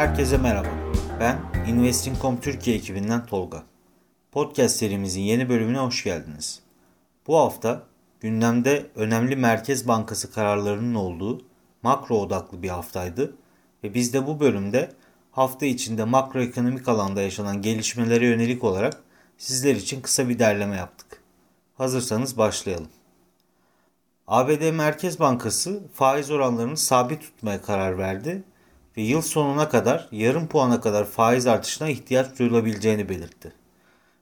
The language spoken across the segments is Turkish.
Herkese merhaba. Ben Investing.com Türkiye ekibinden Tolga. Podcast serimizin yeni bölümüne hoş geldiniz. Bu hafta gündemde önemli Merkez Bankası kararlarının olduğu makro odaklı bir haftaydı ve biz de bu bölümde hafta içinde makroekonomik alanda yaşanan gelişmelere yönelik olarak sizler için kısa bir derleme yaptık. Hazırsanız başlayalım. ABD Merkez Bankası faiz oranlarını sabit tutmaya karar verdi ve yıl sonuna kadar yarım puana kadar faiz artışına ihtiyaç duyulabileceğini belirtti.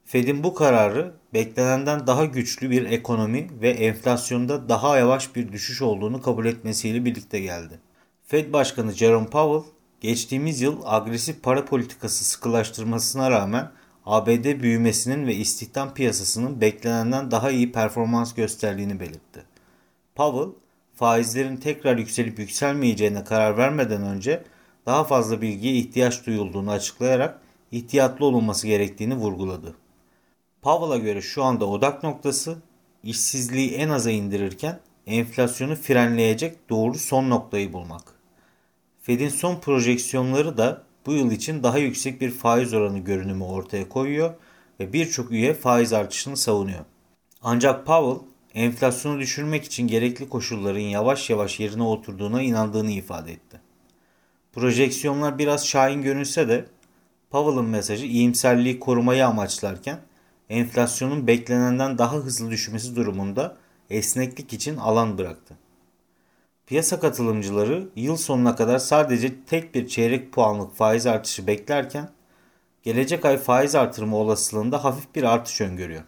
Fed'in bu kararı beklenenden daha güçlü bir ekonomi ve enflasyonda daha yavaş bir düşüş olduğunu kabul etmesiyle birlikte geldi. Fed Başkanı Jerome Powell, geçtiğimiz yıl agresif para politikası sıkılaştırmasına rağmen ABD büyümesinin ve istihdam piyasasının beklenenden daha iyi performans gösterdiğini belirtti. Powell, faizlerin tekrar yükselip yükselmeyeceğine karar vermeden önce daha fazla bilgiye ihtiyaç duyulduğunu açıklayarak ihtiyatlı olunması gerektiğini vurguladı. Powell'a göre şu anda odak noktası işsizliği en aza indirirken enflasyonu frenleyecek doğru son noktayı bulmak. Fed'in son projeksiyonları da bu yıl için daha yüksek bir faiz oranı görünümü ortaya koyuyor ve birçok üye faiz artışını savunuyor. Ancak Powell enflasyonu düşürmek için gerekli koşulların yavaş yavaş yerine oturduğuna inandığını ifade etti. Projeksiyonlar biraz şahin görünse de Powell'ın mesajı iyimserliği korumayı amaçlarken enflasyonun beklenenden daha hızlı düşmesi durumunda esneklik için alan bıraktı. Piyasa katılımcıları yıl sonuna kadar sadece tek bir çeyrek puanlık faiz artışı beklerken gelecek ay faiz artırımı olasılığında hafif bir artış öngörüyor.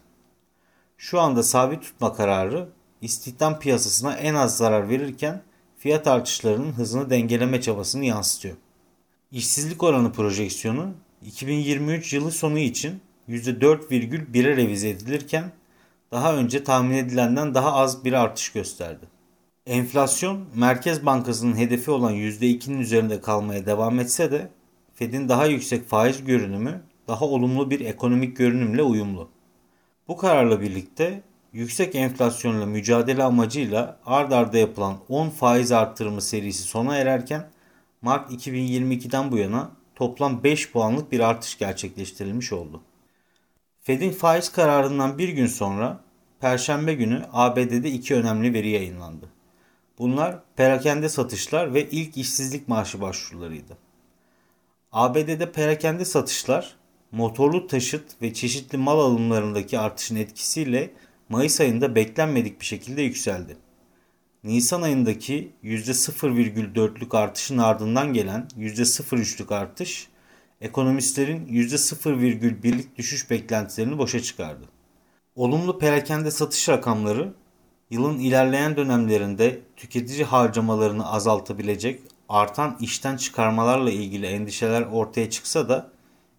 Şu anda sabit tutma kararı istihdam piyasasına en az zarar verirken fiyat artışlarının hızını dengeleme çabasını yansıtıyor. İşsizlik oranı projeksiyonu 2023 yılı sonu için %4,1'e revize edilirken daha önce tahmin edilenden daha az bir artış gösterdi. Enflasyon Merkez Bankası'nın hedefi olan %2'nin üzerinde kalmaya devam etse de Fed'in daha yüksek faiz görünümü daha olumlu bir ekonomik görünümle uyumlu. Bu kararla birlikte yüksek enflasyonla mücadele amacıyla ard arda yapılan 10 faiz arttırımı serisi sona ererken Mart 2022'den bu yana toplam 5 puanlık bir artış gerçekleştirilmiş oldu. Fed'in faiz kararından bir gün sonra Perşembe günü ABD'de iki önemli veri yayınlandı. Bunlar perakende satışlar ve ilk işsizlik maaşı başvurularıydı. ABD'de perakende satışlar motorlu taşıt ve çeşitli mal alımlarındaki artışın etkisiyle Mayıs ayında beklenmedik bir şekilde yükseldi. Nisan ayındaki %0,4'lük artışın ardından gelen %0,3'lük artış ekonomistlerin %0,1'lik düşüş beklentilerini boşa çıkardı. Olumlu perakende satış rakamları yılın ilerleyen dönemlerinde tüketici harcamalarını azaltabilecek artan işten çıkarmalarla ilgili endişeler ortaya çıksa da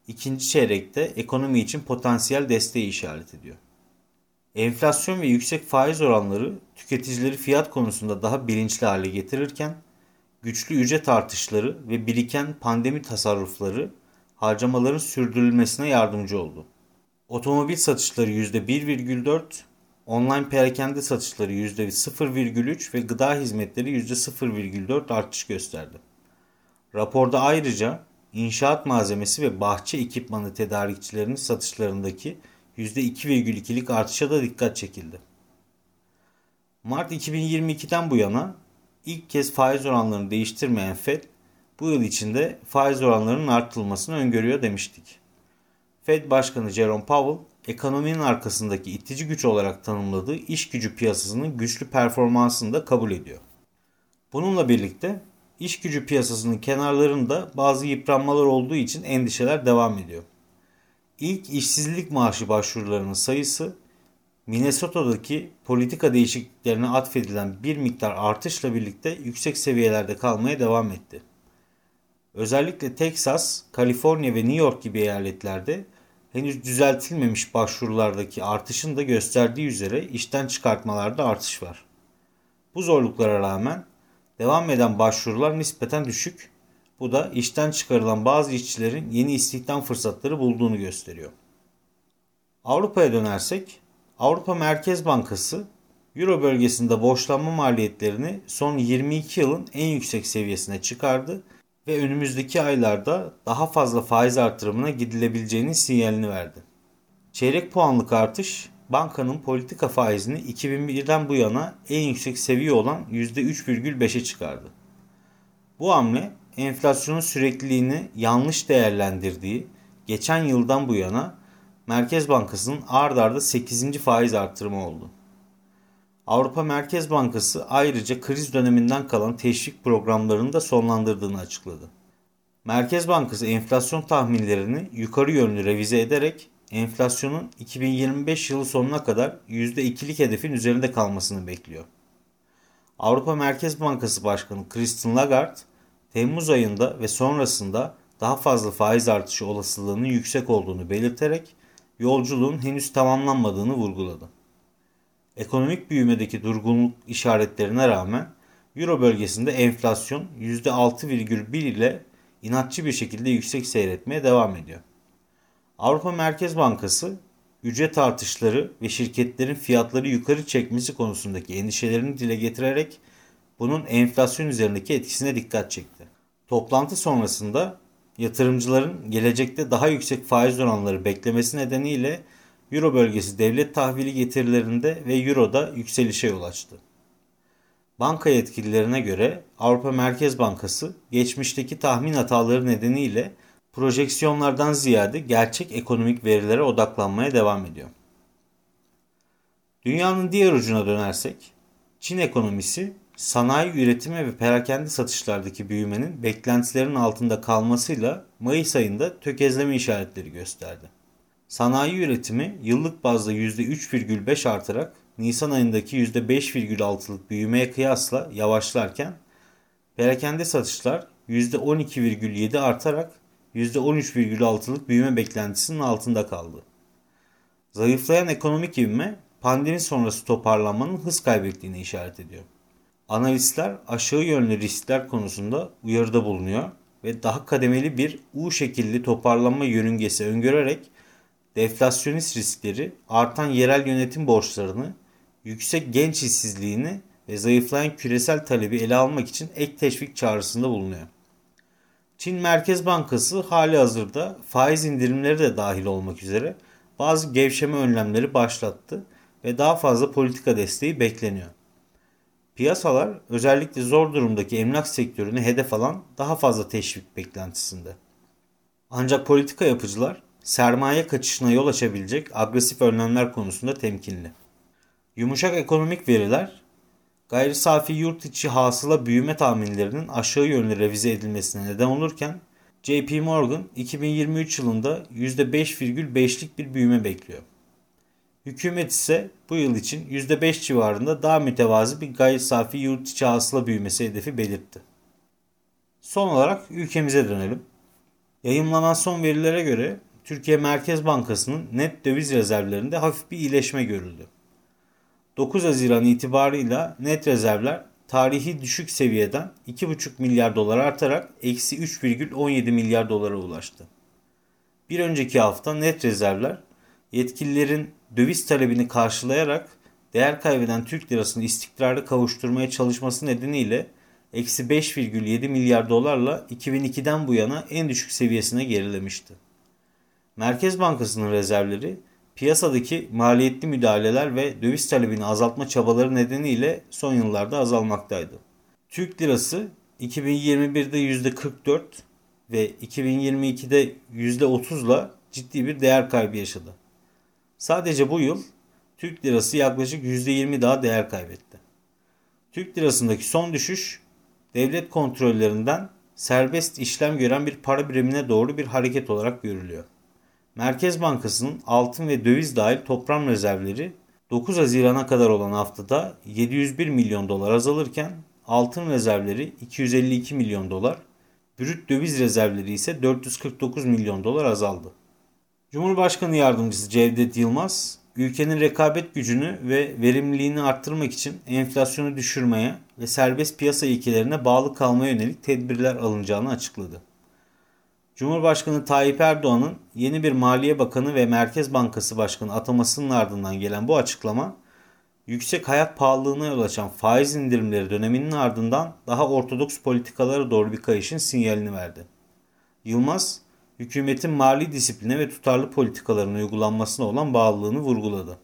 ikinci çeyrekte ekonomi için potansiyel desteği işaret ediyor. Enflasyon ve yüksek faiz oranları tüketicileri fiyat konusunda daha bilinçli hale getirirken güçlü ücret artışları ve biriken pandemi tasarrufları harcamaların sürdürülmesine yardımcı oldu. Otomobil satışları %1,4, online perakende satışları %0,3 ve gıda hizmetleri %0,4 artış gösterdi. Raporda ayrıca inşaat malzemesi ve bahçe ekipmanı tedarikçilerinin satışlarındaki %2,2'lik artışa da dikkat çekildi. Mart 2022'den bu yana ilk kez faiz oranlarını değiştirmeyen Fed bu yıl içinde faiz oranlarının arttırılmasını öngörüyor demiştik. Fed Başkanı Jerome Powell ekonominin arkasındaki itici güç olarak tanımladığı iş gücü piyasasının güçlü performansını da kabul ediyor. Bununla birlikte iş gücü piyasasının kenarlarında bazı yıpranmalar olduğu için endişeler devam ediyor. İlk işsizlik maaşı başvurularının sayısı Minnesota'daki politika değişikliklerine atfedilen bir miktar artışla birlikte yüksek seviyelerde kalmaya devam etti. Özellikle Texas, Kaliforniya ve New York gibi eyaletlerde henüz düzeltilmemiş başvurulardaki artışın da gösterdiği üzere işten çıkartmalarda artış var. Bu zorluklara rağmen devam eden başvurular nispeten düşük bu da işten çıkarılan bazı işçilerin yeni istihdam fırsatları bulduğunu gösteriyor. Avrupa'ya dönersek, Avrupa Merkez Bankası Euro bölgesinde borçlanma maliyetlerini son 22 yılın en yüksek seviyesine çıkardı ve önümüzdeki aylarda daha fazla faiz artırımına gidilebileceğinin sinyalini verdi. Çeyrek puanlık artış bankanın politika faizini 2001'den bu yana en yüksek seviye olan %3,5'e çıkardı. Bu hamle enflasyonun sürekliliğini yanlış değerlendirdiği geçen yıldan bu yana Merkez Bankası'nın ard arda 8. faiz artırımı oldu. Avrupa Merkez Bankası ayrıca kriz döneminden kalan teşvik programlarını da sonlandırdığını açıkladı. Merkez Bankası enflasyon tahminlerini yukarı yönlü revize ederek enflasyonun 2025 yılı sonuna kadar %2'lik hedefin üzerinde kalmasını bekliyor. Avrupa Merkez Bankası Başkanı Christine Lagarde, Temmuz ayında ve sonrasında daha fazla faiz artışı olasılığının yüksek olduğunu belirterek yolculuğun henüz tamamlanmadığını vurguladı. Ekonomik büyümedeki durgunluk işaretlerine rağmen Euro bölgesinde enflasyon %6,1 ile inatçı bir şekilde yüksek seyretmeye devam ediyor. Avrupa Merkez Bankası ücret artışları ve şirketlerin fiyatları yukarı çekmesi konusundaki endişelerini dile getirerek bunun enflasyon üzerindeki etkisine dikkat çekti. Toplantı sonrasında yatırımcıların gelecekte daha yüksek faiz oranları beklemesi nedeniyle Euro bölgesi devlet tahvili getirilerinde ve Euro'da yükselişe yol açtı. Banka yetkililerine göre Avrupa Merkez Bankası geçmişteki tahmin hataları nedeniyle projeksiyonlardan ziyade gerçek ekonomik verilere odaklanmaya devam ediyor. Dünyanın diğer ucuna dönersek, Çin ekonomisi sanayi üretimi ve perakende satışlardaki büyümenin beklentilerin altında kalmasıyla Mayıs ayında tökezleme işaretleri gösterdi. Sanayi üretimi yıllık bazda %3,5 artarak Nisan ayındaki %5,6'lık büyümeye kıyasla yavaşlarken perakende satışlar %12,7 artarak %13,6'lık büyüme beklentisinin altında kaldı. Zayıflayan ekonomik ivme pandemi sonrası toparlanmanın hız kaybettiğini işaret ediyor. Analistler aşağı yönlü riskler konusunda uyarıda bulunuyor ve daha kademeli bir U şekilli toparlanma yörüngesi öngörerek deflasyonist riskleri, artan yerel yönetim borçlarını, yüksek genç işsizliğini ve zayıflayan küresel talebi ele almak için ek teşvik çağrısında bulunuyor. Çin Merkez Bankası hali hazırda faiz indirimleri de dahil olmak üzere bazı gevşeme önlemleri başlattı ve daha fazla politika desteği bekleniyor. Piyasalar özellikle zor durumdaki emlak sektörünü hedef alan daha fazla teşvik beklentisinde. Ancak politika yapıcılar sermaye kaçışına yol açabilecek agresif önlemler konusunda temkinli. Yumuşak ekonomik veriler gayri safi yurt içi hasıla büyüme tahminlerinin aşağı yönlü revize edilmesine neden olurken JP Morgan 2023 yılında %5,5'lik bir büyüme bekliyor. Hükümet ise bu yıl için %5 civarında daha mütevazi bir gayri safi yurt içi hasıla büyümesi hedefi belirtti. Son olarak ülkemize dönelim. Yayınlanan son verilere göre Türkiye Merkez Bankası'nın net döviz rezervlerinde hafif bir iyileşme görüldü. 9 Haziran itibarıyla net rezervler tarihi düşük seviyeden 2,5 milyar dolar artarak eksi 3,17 milyar dolara ulaştı. Bir önceki hafta net rezervler yetkililerin döviz talebini karşılayarak değer kaybeden Türk lirasını istikrarı kavuşturmaya çalışması nedeniyle eksi 5,7 milyar dolarla 2002'den bu yana en düşük seviyesine gerilemişti. Merkez Bankası'nın rezervleri piyasadaki maliyetli müdahaleler ve döviz talebini azaltma çabaları nedeniyle son yıllarda azalmaktaydı. Türk lirası 2021'de %44 ve 2022'de %30'la ciddi bir değer kaybı yaşadı. Sadece bu yıl Türk lirası yaklaşık %20 daha değer kaybetti. Türk lirasındaki son düşüş devlet kontrollerinden serbest işlem gören bir para birimine doğru bir hareket olarak görülüyor. Merkez Bankası'nın altın ve döviz dahil toplam rezervleri 9 Haziran'a kadar olan haftada 701 milyon dolar azalırken altın rezervleri 252 milyon dolar, brüt döviz rezervleri ise 449 milyon dolar azaldı. Cumhurbaşkanı Yardımcısı Cevdet Yılmaz, ülkenin rekabet gücünü ve verimliliğini arttırmak için enflasyonu düşürmeye ve serbest piyasa ilkelerine bağlı kalmaya yönelik tedbirler alınacağını açıkladı. Cumhurbaşkanı Tayyip Erdoğan'ın yeni bir Maliye Bakanı ve Merkez Bankası Başkanı atamasının ardından gelen bu açıklama yüksek hayat pahalılığına yol açan faiz indirimleri döneminin ardından daha ortodoks politikalara doğru bir kayışın sinyalini verdi. Yılmaz, hükümetin mali disipline ve tutarlı politikaların uygulanmasına olan bağlılığını vurguladı.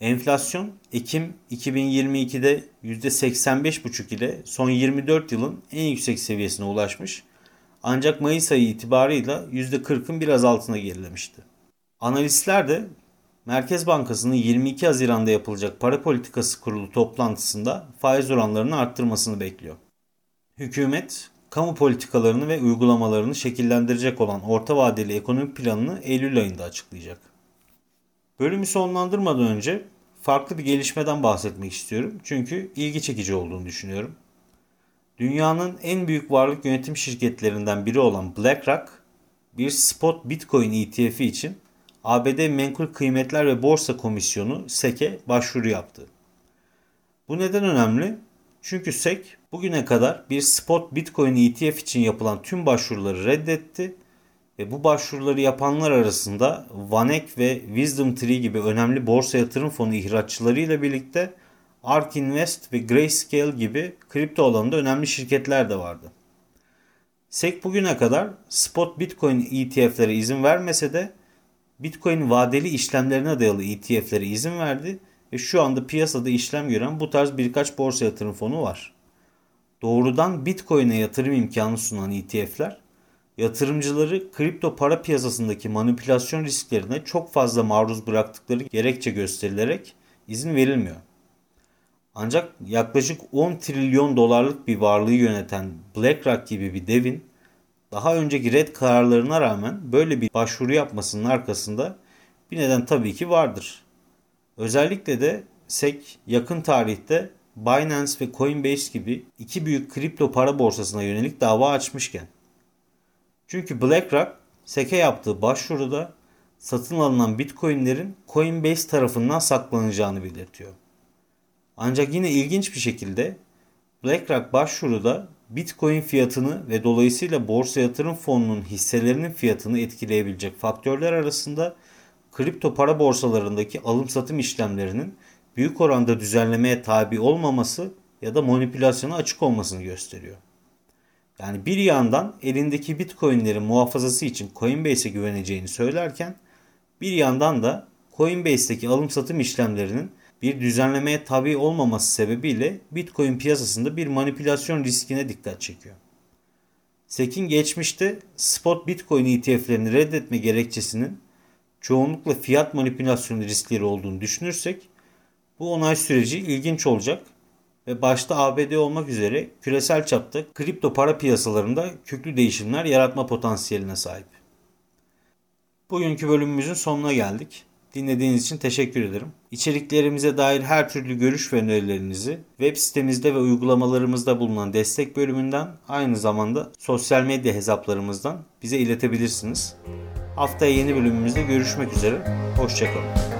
Enflasyon Ekim 2022'de %85,5 ile son 24 yılın en yüksek seviyesine ulaşmış ancak Mayıs ayı itibarıyla %40'ın biraz altına gerilemişti. Analistler de Merkez Bankası'nın 22 Haziran'da yapılacak para politikası kurulu toplantısında faiz oranlarını arttırmasını bekliyor. Hükümet, kamu politikalarını ve uygulamalarını şekillendirecek olan orta vadeli ekonomik planını Eylül ayında açıklayacak. Bölümü sonlandırmadan önce farklı bir gelişmeden bahsetmek istiyorum. Çünkü ilgi çekici olduğunu düşünüyorum. Dünyanın en büyük varlık yönetim şirketlerinden biri olan BlackRock bir spot Bitcoin ETF'i için ABD Menkul Kıymetler ve Borsa Komisyonu SEC'e başvuru yaptı. Bu neden önemli? Çünkü SEC bugüne kadar bir spot Bitcoin ETF için yapılan tüm başvuruları reddetti ve bu başvuruları yapanlar arasında Vanek ve Wisdom Tree gibi önemli borsa yatırım fonu ihraççılarıyla birlikte ARK Invest ve Grayscale gibi kripto alanında önemli şirketler de vardı. SEC bugüne kadar spot Bitcoin ETF'lere izin vermese de Bitcoin vadeli işlemlerine dayalı ETF'lere izin verdi ve şu anda piyasada işlem gören bu tarz birkaç borsa yatırım fonu var. Doğrudan Bitcoin'e yatırım imkanı sunan ETF'ler yatırımcıları kripto para piyasasındaki manipülasyon risklerine çok fazla maruz bıraktıkları gerekçe gösterilerek izin verilmiyor. Ancak yaklaşık 10 trilyon dolarlık bir varlığı yöneten BlackRock gibi bir devin daha önceki red kararlarına rağmen böyle bir başvuru yapmasının arkasında bir neden tabii ki vardır. Özellikle de SEC yakın tarihte Binance ve Coinbase gibi iki büyük kripto para borsasına yönelik dava açmışken. Çünkü BlackRock SEC'e yaptığı başvuruda satın alınan Bitcoin'lerin Coinbase tarafından saklanacağını belirtiyor. Ancak yine ilginç bir şekilde BlackRock başvuruda Bitcoin fiyatını ve dolayısıyla borsa yatırım fonunun hisselerinin fiyatını etkileyebilecek faktörler arasında kripto para borsalarındaki alım satım işlemlerinin büyük oranda düzenlemeye tabi olmaması ya da manipülasyona açık olmasını gösteriyor. Yani bir yandan elindeki Bitcoin'lerin muhafazası için Coinbase'e güveneceğini söylerken bir yandan da Coinbase'deki alım satım işlemlerinin bir düzenlemeye tabi olmaması sebebiyle Bitcoin piyasasında bir manipülasyon riskine dikkat çekiyor. SEC'in geçmişte spot Bitcoin ETF'lerini reddetme gerekçesinin çoğunlukla fiyat manipülasyonu riskleri olduğunu düşünürsek bu onay süreci ilginç olacak ve başta ABD olmak üzere küresel çapta kripto para piyasalarında köklü değişimler yaratma potansiyeline sahip. Bugünkü bölümümüzün sonuna geldik. Dinlediğiniz için teşekkür ederim. İçeriklerimize dair her türlü görüş ve önerilerinizi web sitemizde ve uygulamalarımızda bulunan destek bölümünden aynı zamanda sosyal medya hesaplarımızdan bize iletebilirsiniz. Haftaya yeni bölümümüzde görüşmek üzere. Hoşçakalın.